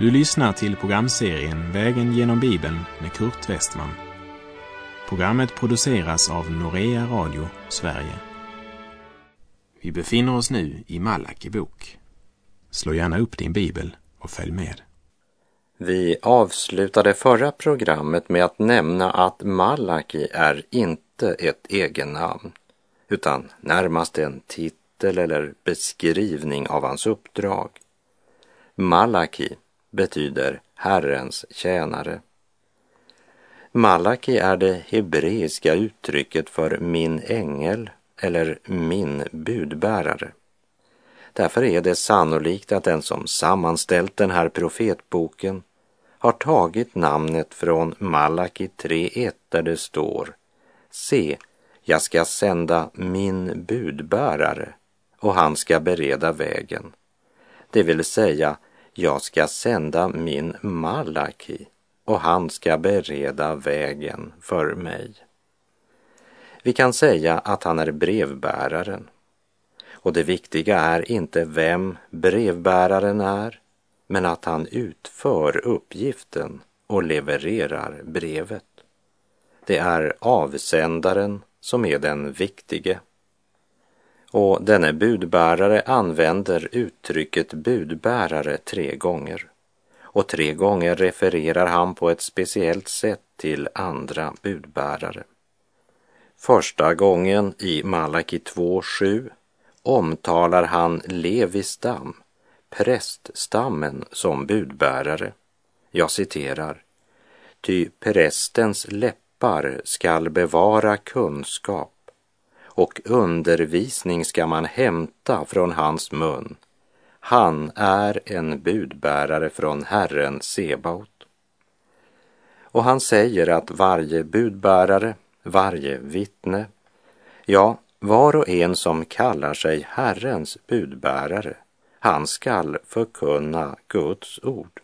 Du lyssnar till programserien Vägen genom Bibeln med Kurt Westman. Programmet produceras av Norea Radio Sverige. Vi befinner oss nu i Malaki bok. Slå gärna upp din bibel och följ med. Vi avslutade förra programmet med att nämna att Malaki är inte ett egennamn, utan närmast en titel eller beskrivning av hans uppdrag. Malaki betyder Herrens tjänare. Malaki är det hebreiska uttrycket för min ängel eller min budbärare. Därför är det sannolikt att den som sammanställt den här profetboken har tagit namnet från Malaki 3.1 där det står Se, jag ska sända min budbärare och han ska bereda vägen. Det vill säga, jag ska sända min Malaki och han ska bereda vägen för mig. Vi kan säga att han är brevbäraren. Och det viktiga är inte vem brevbäraren är, men att han utför uppgiften och levererar brevet. Det är avsändaren som är den viktige. Och denne budbärare använder uttrycket budbärare tre gånger. Och tre gånger refererar han på ett speciellt sätt till andra budbärare. Första gången i Malaki 2.7 omtalar han Levis stam, präststammen, som budbärare. Jag citerar. Ty prästens läppar skall bevara kunskap och undervisning ska man hämta från hans mun. Han är en budbärare från Herren Sebaot. Och han säger att varje budbärare, varje vittne, ja, var och en som kallar sig Herrens budbärare, han skall förkunna Guds ord.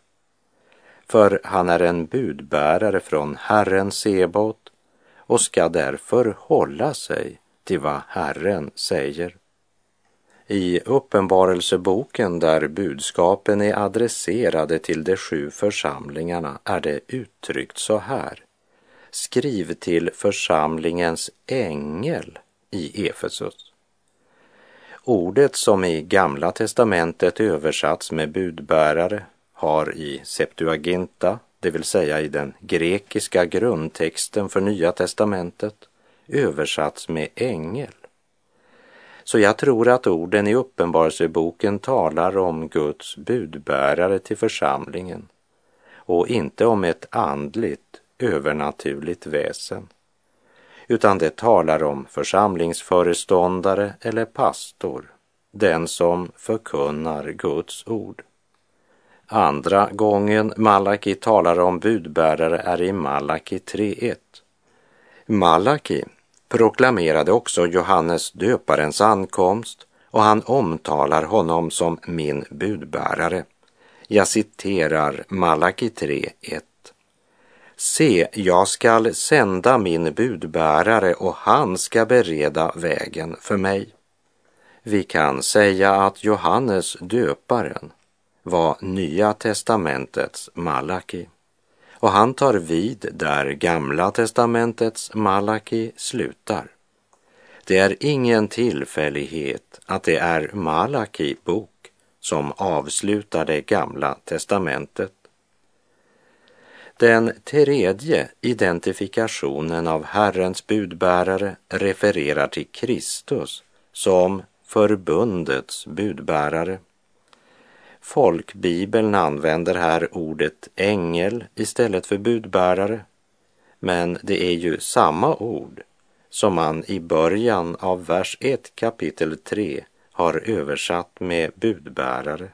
För han är en budbärare från Herren Sebaot och ska därför hålla sig till vad Herren säger. I Uppenbarelseboken där budskapen är adresserade till de sju församlingarna är det uttryckt så här. Skriv till församlingens ängel i Efesus. Ordet som i Gamla testamentet översatts med budbärare har i Septuaginta, det vill säga i den grekiska grundtexten för Nya testamentet, översatts med ängel. Så jag tror att orden i Uppenbarelseboken talar om Guds budbärare till församlingen och inte om ett andligt, övernaturligt väsen utan det talar om församlingsföreståndare eller pastor, den som förkunnar Guds ord. Andra gången Malaki talar om budbärare är i Malaki 3.1. Malaki proklamerade också Johannes döparens ankomst och han omtalar honom som min budbärare. Jag citerar Malaki 3.1. Se, jag skall sända min budbärare och han ska bereda vägen för mig. Vi kan säga att Johannes döparen var Nya testamentets Malaki och han tar vid där Gamla testamentets Malaki slutar. Det är ingen tillfällighet att det är Malaki bok som avslutar det Gamla testamentet den tredje identifikationen av Herrens budbärare refererar till Kristus som förbundets budbärare. Folkbibeln använder här ordet ängel istället för budbärare, men det är ju samma ord som man i början av vers 1 kapitel 3 har översatt med budbärare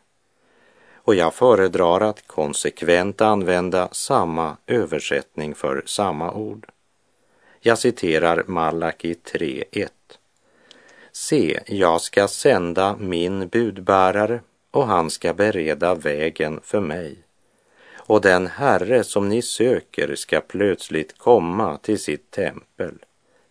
och jag föredrar att konsekvent använda samma översättning för samma ord. Jag citerar Malaki 3.1. Se, jag ska sända min budbärare och han ska bereda vägen för mig. Och den Herre som ni söker ska plötsligt komma till sitt tempel,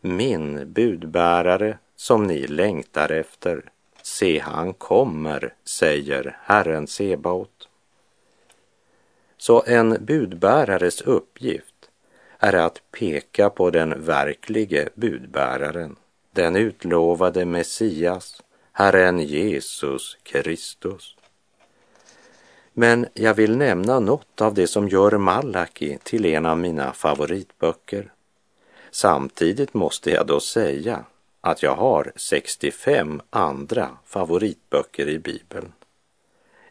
min budbärare som ni längtar efter. Se, han kommer, säger Herren Sebaot. Så en budbärares uppgift är att peka på den verklige budbäraren, den utlovade Messias, Herren Jesus Kristus. Men jag vill nämna något av det som gör Malaki till en av mina favoritböcker. Samtidigt måste jag då säga att jag har 65 andra favoritböcker i Bibeln.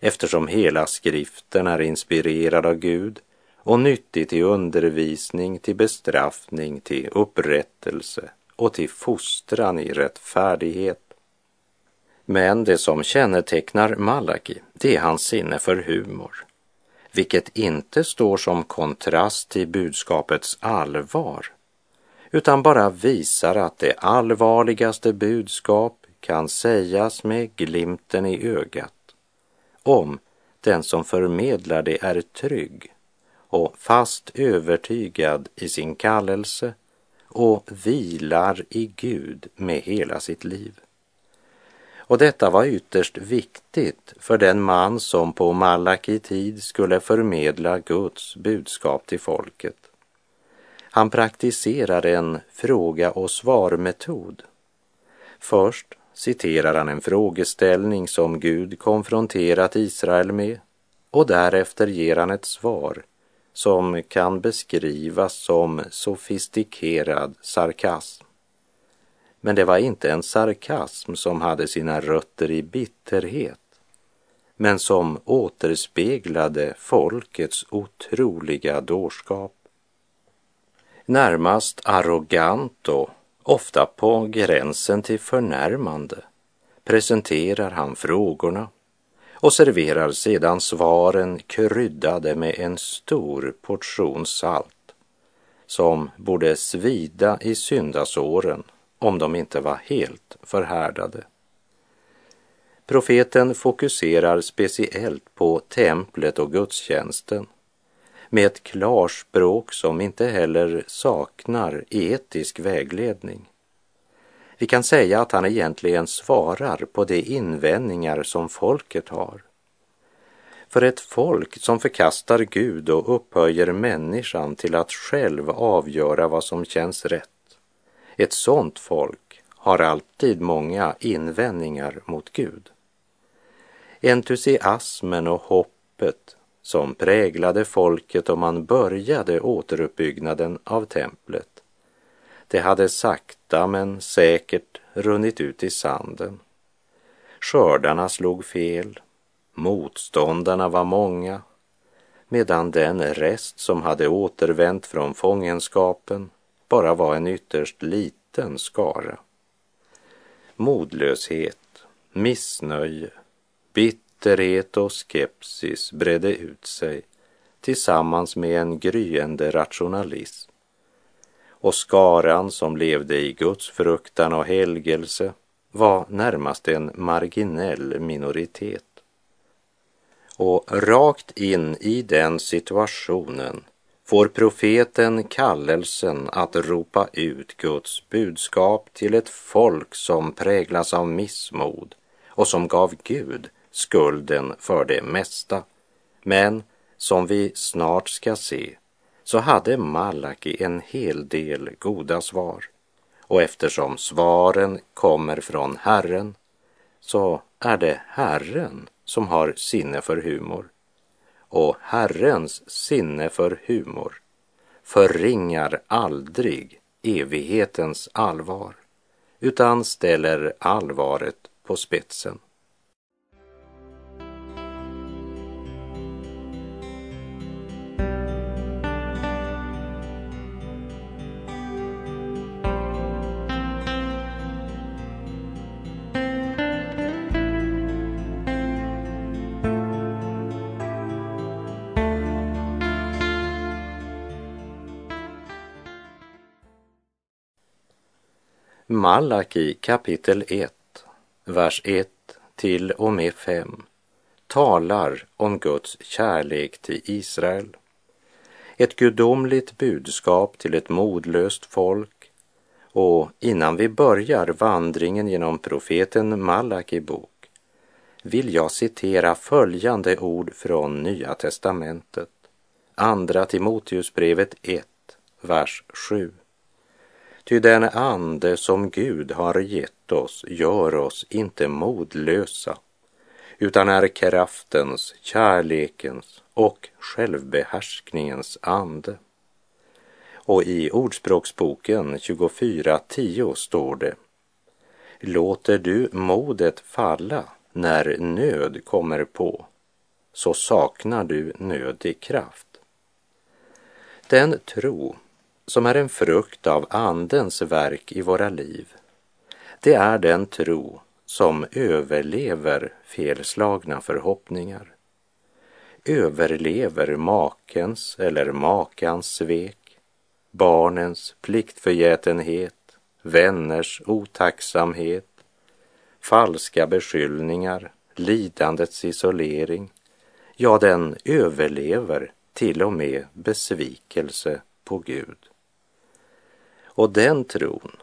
Eftersom hela skriften är inspirerad av Gud och nyttig till undervisning, till bestraffning, till upprättelse och till fostran i rättfärdighet. Men det som kännetecknar Malaki, det är hans sinne för humor, vilket inte står som kontrast till budskapets allvar utan bara visar att det allvarligaste budskap kan sägas med glimten i ögat om den som förmedlar det är trygg och fast övertygad i sin kallelse och vilar i Gud med hela sitt liv. Och detta var ytterst viktigt för den man som på Malaki tid skulle förmedla Guds budskap till folket. Han praktiserar en fråga och svar-metod. Först citerar han en frågeställning som Gud konfronterat Israel med och därefter ger han ett svar som kan beskrivas som sofistikerad sarkasm. Men det var inte en sarkasm som hade sina rötter i bitterhet men som återspeglade folkets otroliga dårskap. Närmast arrogant och ofta på gränsen till förnärmande presenterar han frågorna och serverar sedan svaren kryddade med en stor portion salt som borde svida i syndasåren om de inte var helt förhärdade. Profeten fokuserar speciellt på templet och gudstjänsten med ett klarspråk som inte heller saknar etisk vägledning. Vi kan säga att han egentligen svarar på de invändningar som folket har. För ett folk som förkastar Gud och upphöjer människan till att själv avgöra vad som känns rätt. Ett sådant folk har alltid många invändningar mot Gud. Entusiasmen och hoppet som präglade folket om man började återuppbyggnaden av templet. Det hade sakta men säkert runnit ut i sanden. Skördarna slog fel, motståndarna var många, medan den rest som hade återvänt från fångenskapen bara var en ytterst liten skara. Modlöshet, missnöje, bitterhet och skepsis bredde ut sig tillsammans med en gryende rationalism. Och skaran som levde i Guds fruktan och helgelse var närmast en marginell minoritet. Och rakt in i den situationen får profeten kallelsen att ropa ut Guds budskap till ett folk som präglas av missmod och som gav Gud skulden för det mesta. Men som vi snart ska se så hade Malaki en hel del goda svar. Och eftersom svaren kommer från Herren så är det Herren som har sinne för humor. Och Herrens sinne för humor förringar aldrig evighetens allvar utan ställer allvaret på spetsen. Malaki kapitel 1, vers 1 till och med 5 talar om Guds kärlek till Israel. Ett gudomligt budskap till ett modlöst folk och innan vi börjar vandringen genom profeten Malaki bok vill jag citera följande ord från Nya testamentet Andra Timoteusbrevet 1, vers 7. Ty den ande som Gud har gett oss gör oss inte modlösa, utan är kraftens, kärlekens och självbehärskningens ande. Och i Ordspråksboken 24.10 står det Låter du modet falla när nöd kommer på, så saknar du nödig kraft. Den tro som är en frukt av Andens verk i våra liv, det är den tro som överlever felslagna förhoppningar, överlever makens eller makans svek, barnens pliktförgätenhet, vänners otacksamhet, falska beskyllningar, lidandets isolering. Ja, den överlever till och med besvikelse på Gud. Och den tron,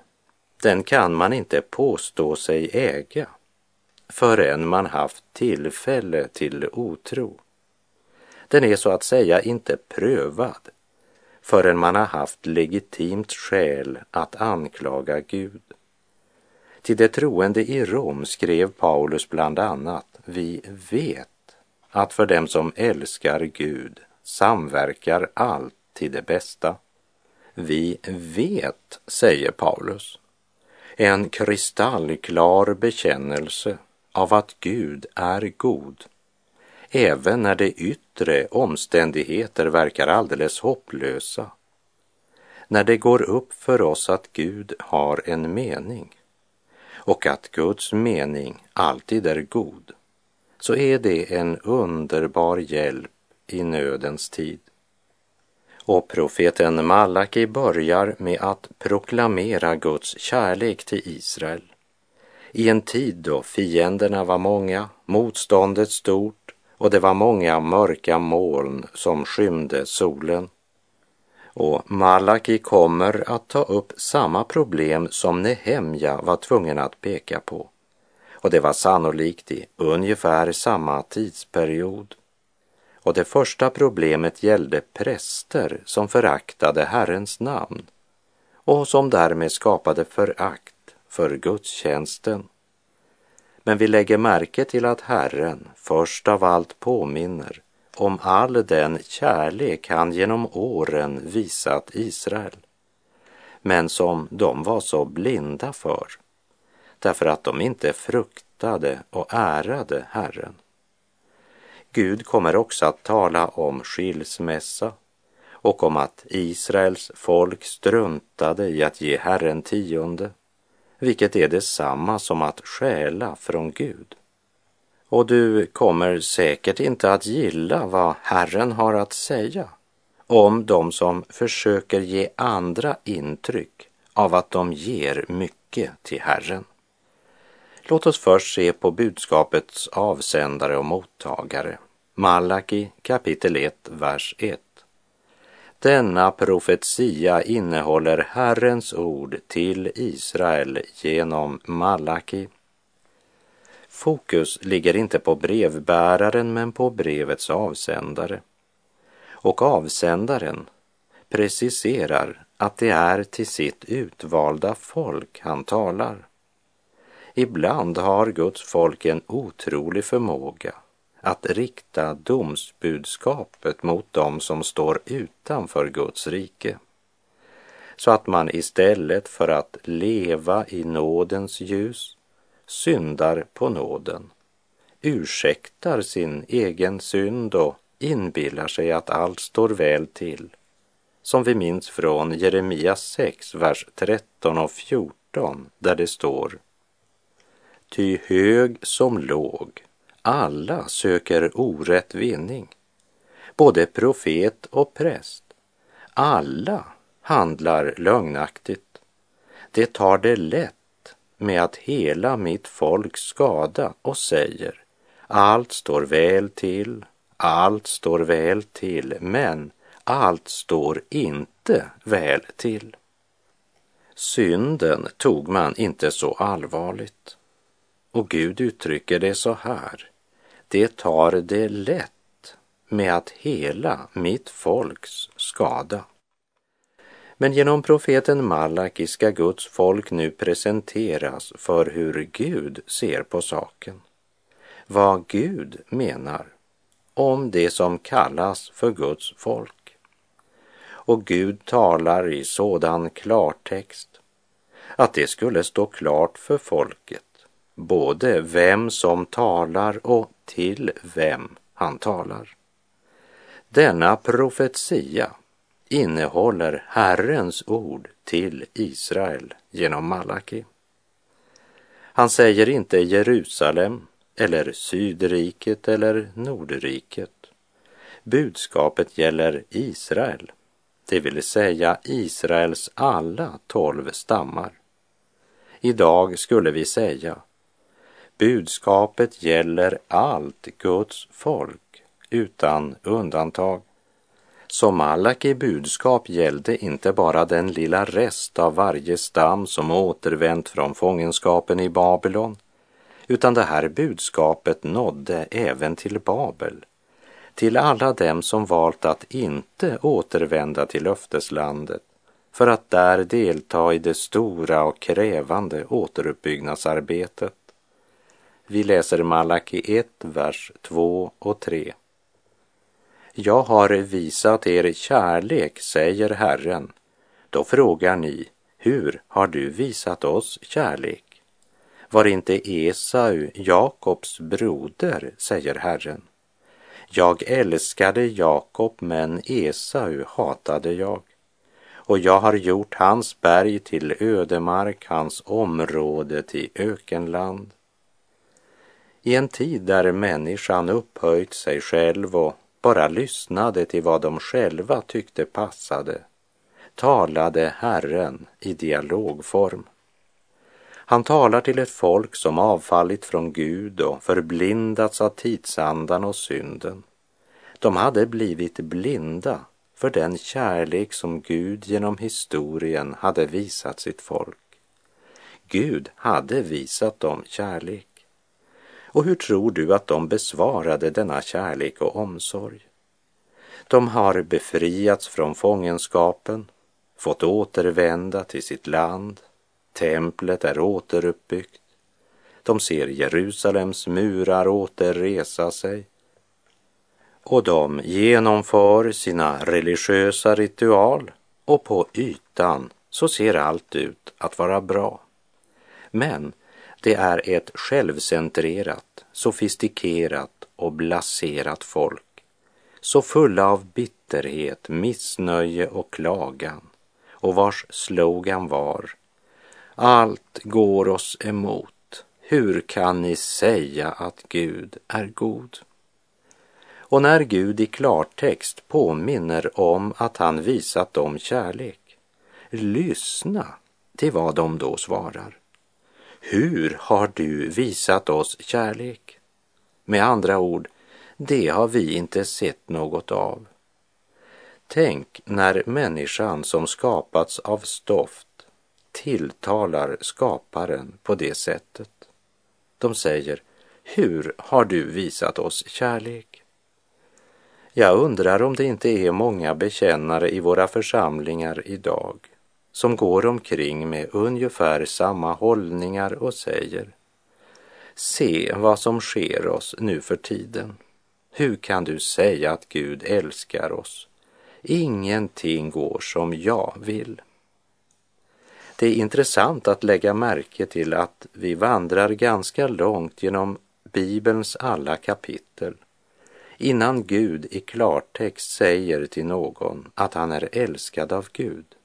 den kan man inte påstå sig äga förrän man haft tillfälle till otro. Den är så att säga inte prövad förrän man har haft legitimt skäl att anklaga Gud. Till de troende i Rom skrev Paulus bland annat, vi vet att för dem som älskar Gud samverkar allt till det bästa. Vi vet, säger Paulus, en kristallklar bekännelse av att Gud är god, även när de yttre omständigheter verkar alldeles hopplösa. När det går upp för oss att Gud har en mening och att Guds mening alltid är god, så är det en underbar hjälp i nödens tid. Och profeten Malaki börjar med att proklamera Guds kärlek till Israel. I en tid då fienderna var många, motståndet stort och det var många mörka moln som skymde solen. Och Malaki kommer att ta upp samma problem som Nehemja var tvungen att peka på. Och det var sannolikt i ungefär samma tidsperiod. Och det första problemet gällde präster som föraktade Herrens namn och som därmed skapade förakt för gudstjänsten. Men vi lägger märke till att Herren först av allt påminner om all den kärlek han genom åren visat Israel, men som de var så blinda för, därför att de inte fruktade och ärade Herren. Gud kommer också att tala om skilsmässa och om att Israels folk struntade i att ge Herren tionde, vilket är detsamma som att stjäla från Gud. Och du kommer säkert inte att gilla vad Herren har att säga om de som försöker ge andra intryck av att de ger mycket till Herren. Låt oss först se på budskapets avsändare och mottagare. Malaki kapitel 1, vers 1. Denna profetia innehåller Herrens ord till Israel genom Malaki. Fokus ligger inte på brevbäraren men på brevets avsändare. Och avsändaren preciserar att det är till sitt utvalda folk han talar. Ibland har Guds folk en otrolig förmåga att rikta domsbudskapet mot dem som står utanför Guds rike. Så att man istället för att leva i nådens ljus syndar på nåden, ursäktar sin egen synd och inbillar sig att allt står väl till. Som vi minns från Jeremia 6, vers 13 och 14, där det står Ty hög som låg alla söker orätt vinning, både profet och präst. Alla handlar lögnaktigt. Det tar det lätt med att hela mitt folk skada och säger allt står väl till, allt står väl till, men allt står inte väl till. Synden tog man inte så allvarligt. Och Gud uttrycker det så här det tar det lätt med att hela mitt folks skada. Men genom profeten Malaki ska Guds folk nu presenteras för hur Gud ser på saken. Vad Gud menar om det som kallas för Guds folk. Och Gud talar i sådan klartext att det skulle stå klart för folket både vem som talar och till vem han talar. Denna profetia innehåller Herrens ord till Israel genom Malaki. Han säger inte Jerusalem eller Sydriket eller Nordriket. Budskapet gäller Israel, det vill säga Israels alla tolv stammar. Idag skulle vi säga budskapet gäller allt Guds folk utan undantag. Så Malaki budskap gällde inte bara den lilla rest av varje stam som återvänt från fångenskapen i Babylon, utan det här budskapet nådde även till Babel, till alla dem som valt att inte återvända till löfteslandet för att där delta i det stora och krävande återuppbyggnadsarbetet. Vi läser Malaki 1, vers 2 och 3. Jag har visat er kärlek, säger Herren. Då frågar ni, hur har du visat oss kärlek? Var inte Esau Jakobs broder, säger Herren. Jag älskade Jakob, men Esau hatade jag. Och jag har gjort hans berg till ödemark, hans område till ökenland. I en tid där människan upphöjt sig själv och bara lyssnade till vad de själva tyckte passade talade Herren i dialogform. Han talar till ett folk som avfallit från Gud och förblindats av tidsandan och synden. De hade blivit blinda för den kärlek som Gud genom historien hade visat sitt folk. Gud hade visat dem kärlek. Och hur tror du att de besvarade denna kärlek och omsorg? De har befriats från fångenskapen, fått återvända till sitt land, templet är återuppbyggt, de ser Jerusalems murar återresa sig och de genomför sina religiösa ritual och på ytan så ser allt ut att vara bra. Men det är ett självcentrerat, sofistikerat och blaserat folk. Så fulla av bitterhet, missnöje och klagan och vars slogan var Allt går oss emot. Hur kan ni säga att Gud är god? Och när Gud i klartext påminner om att han visat dem kärlek, lyssna till vad de då svarar. Hur har du visat oss kärlek? Med andra ord, det har vi inte sett något av. Tänk när människan som skapats av stoft tilltalar skaparen på det sättet. De säger, hur har du visat oss kärlek? Jag undrar om det inte är många bekännare i våra församlingar idag som går omkring med ungefär samma hållningar och säger Se vad som sker oss nu för tiden. Hur kan du säga att Gud älskar oss? Ingenting går som jag vill. Det är intressant att lägga märke till att vi vandrar ganska långt genom Bibelns alla kapitel innan Gud i klartext säger till någon att han är älskad av Gud.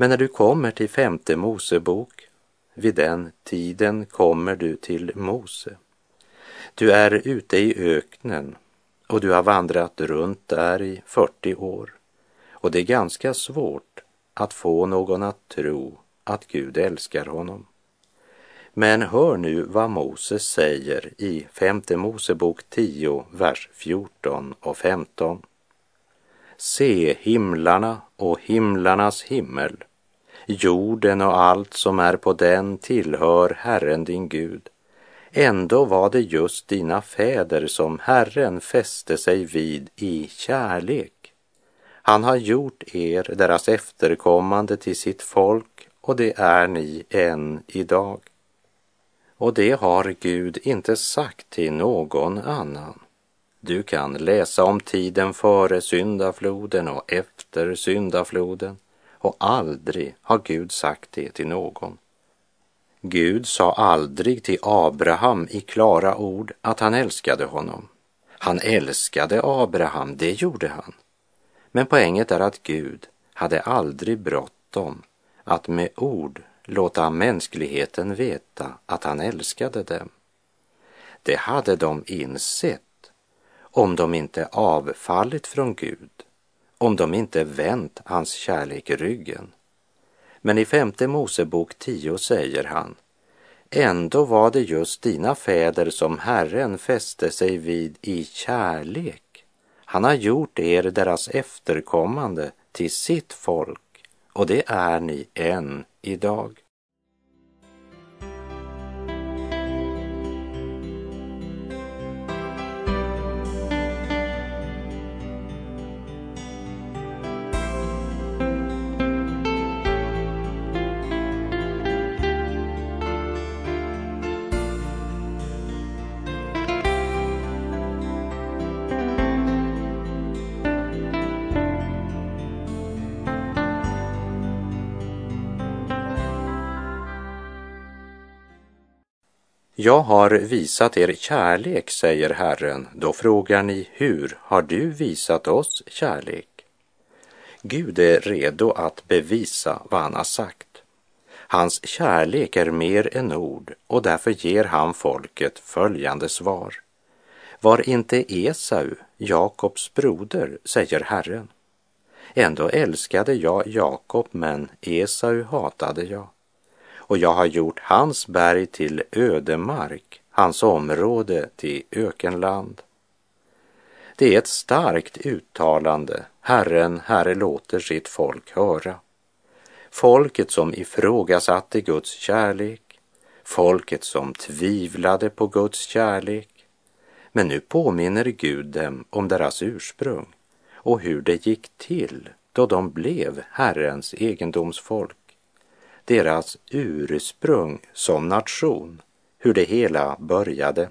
Men när du kommer till femte Mosebok, vid den tiden kommer du till Mose. Du är ute i öknen och du har vandrat runt där i 40 år. Och det är ganska svårt att få någon att tro att Gud älskar honom. Men hör nu vad Moses säger i femte Mosebok 10, vers 14 och 15. Se himlarna och himlarnas himmel Jorden och allt som är på den tillhör Herren din Gud. Ändå var det just dina fäder som Herren fäste sig vid i kärlek. Han har gjort er, deras efterkommande, till sitt folk och det är ni än idag. Och det har Gud inte sagt till någon annan. Du kan läsa om tiden före syndafloden och efter syndafloden och aldrig har Gud sagt det till någon. Gud sa aldrig till Abraham i klara ord att han älskade honom. Han älskade Abraham, det gjorde han. Men poänget är att Gud hade aldrig bråttom att med ord låta mänskligheten veta att han älskade dem. Det hade de insett om de inte avfallit från Gud, om de inte vänt hans kärlek ryggen. Men i femte Mosebok 10 säger han, ändå var det just dina fäder som Herren fäste sig vid i kärlek. Han har gjort er, deras efterkommande, till sitt folk och det är ni än idag. Jag har visat er kärlek, säger Herren. Då frågar ni, hur har du visat oss kärlek? Gud är redo att bevisa vad han har sagt. Hans kärlek är mer än ord och därför ger han folket följande svar. Var inte Esau Jakobs broder, säger Herren. Ändå älskade jag Jakob, men Esau hatade jag och jag har gjort hans berg till ödemark, hans område till ökenland. Det är ett starkt uttalande Herren, Herre låter sitt folk höra. Folket som ifrågasatte Guds kärlek, folket som tvivlade på Guds kärlek. Men nu påminner Gud dem om deras ursprung och hur det gick till då de blev Herrens egendomsfolk deras ursprung som nation, hur det hela började.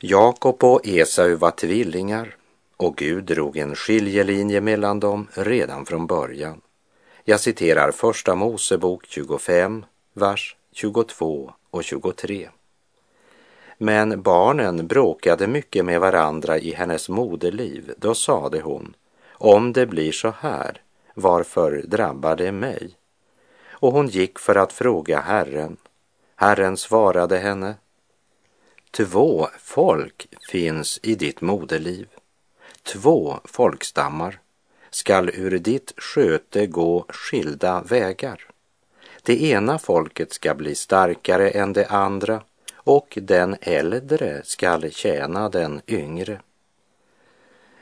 Jakob och Esau var tvillingar och Gud drog en skiljelinje mellan dem redan från början. Jag citerar Första Mosebok 25, vers 22 och 23. Men barnen bråkade mycket med varandra i hennes moderliv. Då sade hon, om det blir så här, varför drabbar det mig? Och hon gick för att fråga Herren. Herren svarade henne, två folk finns i ditt moderliv, två folkstammar skall ur ditt sköte gå skilda vägar. Det ena folket ska bli starkare än det andra och den äldre skall tjäna den yngre.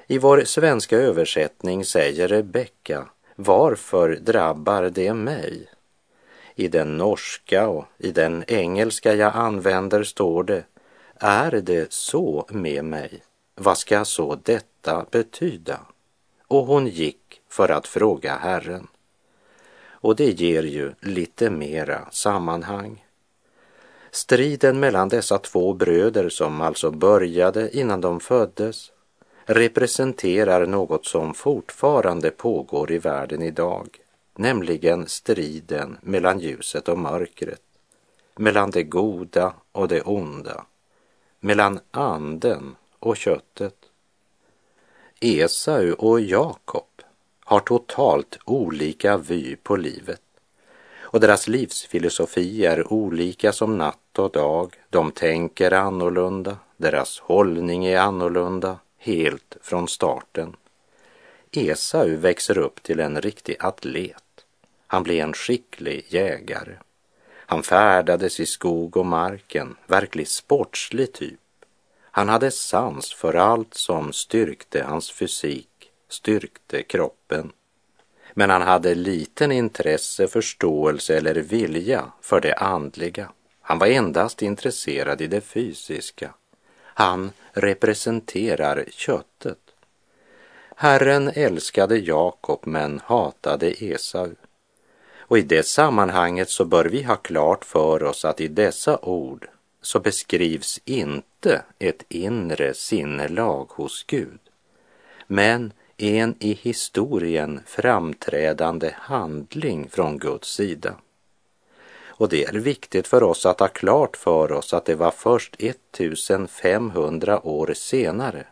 I vår svenska översättning säger Rebecka, varför drabbar det mig? I den norska och i den engelska jag använder står det Är det så med mig? Vad ska så detta betyda? Och hon gick för att fråga Herren. Och det ger ju lite mera sammanhang. Striden mellan dessa två bröder som alltså började innan de föddes representerar något som fortfarande pågår i världen idag nämligen striden mellan ljuset och mörkret, mellan det goda och det onda, mellan anden och köttet. Esau och Jakob har totalt olika vy på livet och deras livsfilosofi är olika som natt och dag. De tänker annorlunda, deras hållning är annorlunda helt från starten. Esau växer upp till en riktig atlet han blev en skicklig jägare. Han färdades i skog och marken, verkligt sportslig typ. Han hade sans för allt som styrkte hans fysik, styrkte kroppen. Men han hade liten intresse, förståelse eller vilja för det andliga. Han var endast intresserad i det fysiska. Han representerar köttet. Herren älskade Jakob men hatade Esau. Och i det sammanhanget så bör vi ha klart för oss att i dessa ord så beskrivs inte ett inre sinnelag hos Gud, men en i historien framträdande handling från Guds sida. Och det är viktigt för oss att ha klart för oss att det var först 1500 år senare,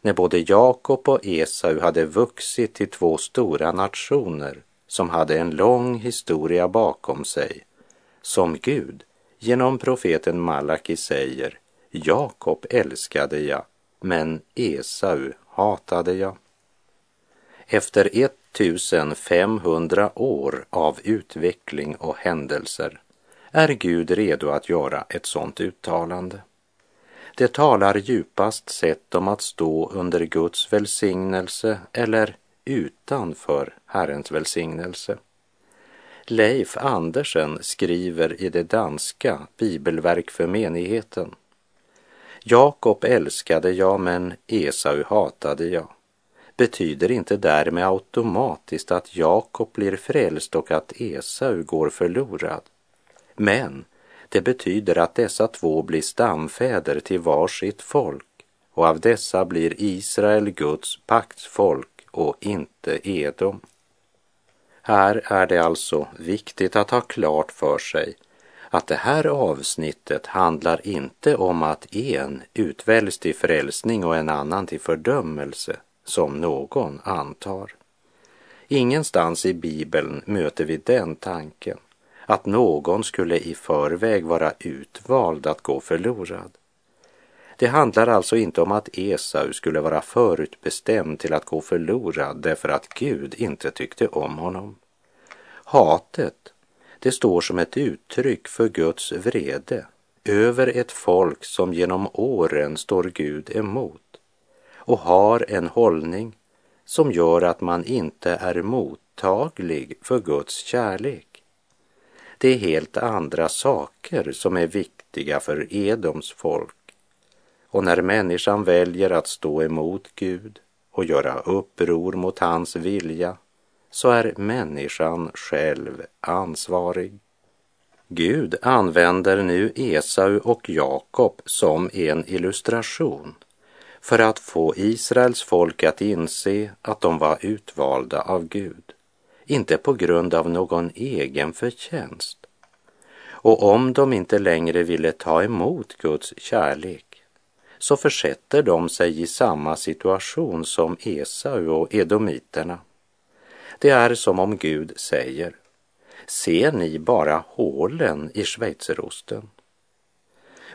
när både Jakob och Esau hade vuxit till två stora nationer som hade en lång historia bakom sig, som Gud genom profeten Malaki säger Jakob älskade jag, men Esau hatade jag. Efter 1500 år av utveckling och händelser är Gud redo att göra ett sådant uttalande. Det talar djupast sett om att stå under Guds välsignelse eller utanför Herrens välsignelse. Leif Andersen skriver i det danska Bibelverk för menigheten. Jakob älskade jag men Esau hatade jag betyder inte därmed automatiskt att Jakob blir frälst och att Esau går förlorad. Men det betyder att dessa två blir stamfäder till var sitt folk och av dessa blir Israel Guds paktsfolk och inte Edom. Här är det alltså viktigt att ha klart för sig att det här avsnittet handlar inte om att en utväljs till frälsning och en annan till fördömelse, som någon antar. Ingenstans i Bibeln möter vi den tanken att någon skulle i förväg vara utvald att gå förlorad. Det handlar alltså inte om att Esau skulle vara förutbestämd till att gå förlorad därför att Gud inte tyckte om honom. Hatet, det står som ett uttryck för Guds vrede över ett folk som genom åren står Gud emot och har en hållning som gör att man inte är mottaglig för Guds kärlek. Det är helt andra saker som är viktiga för Edoms folk. Och när människan väljer att stå emot Gud och göra uppror mot hans vilja så är människan själv ansvarig. Gud använder nu Esau och Jakob som en illustration för att få Israels folk att inse att de var utvalda av Gud, inte på grund av någon egen förtjänst. Och om de inte längre ville ta emot Guds kärlek så försätter de sig i samma situation som Esau och edomiterna. Det är som om Gud säger, ser ni bara hålen i schweizerosten?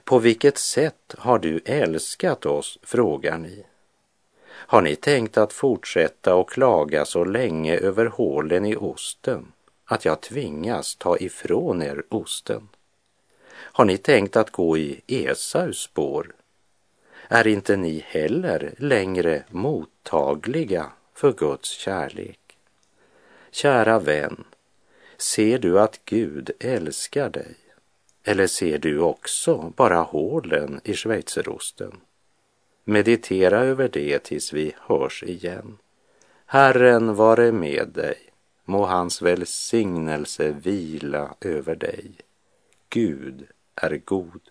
På vilket sätt har du älskat oss, frågar ni. Har ni tänkt att fortsätta och klaga så länge över hålen i osten att jag tvingas ta ifrån er osten? Har ni tänkt att gå i Esaus spår? Är inte ni heller längre mottagliga för Guds kärlek? Kära vän, ser du att Gud älskar dig? Eller ser du också bara hålen i schweizerosten? Meditera över det tills vi hörs igen. Herren vare med dig. Må hans välsignelse vila över dig. Gud är god.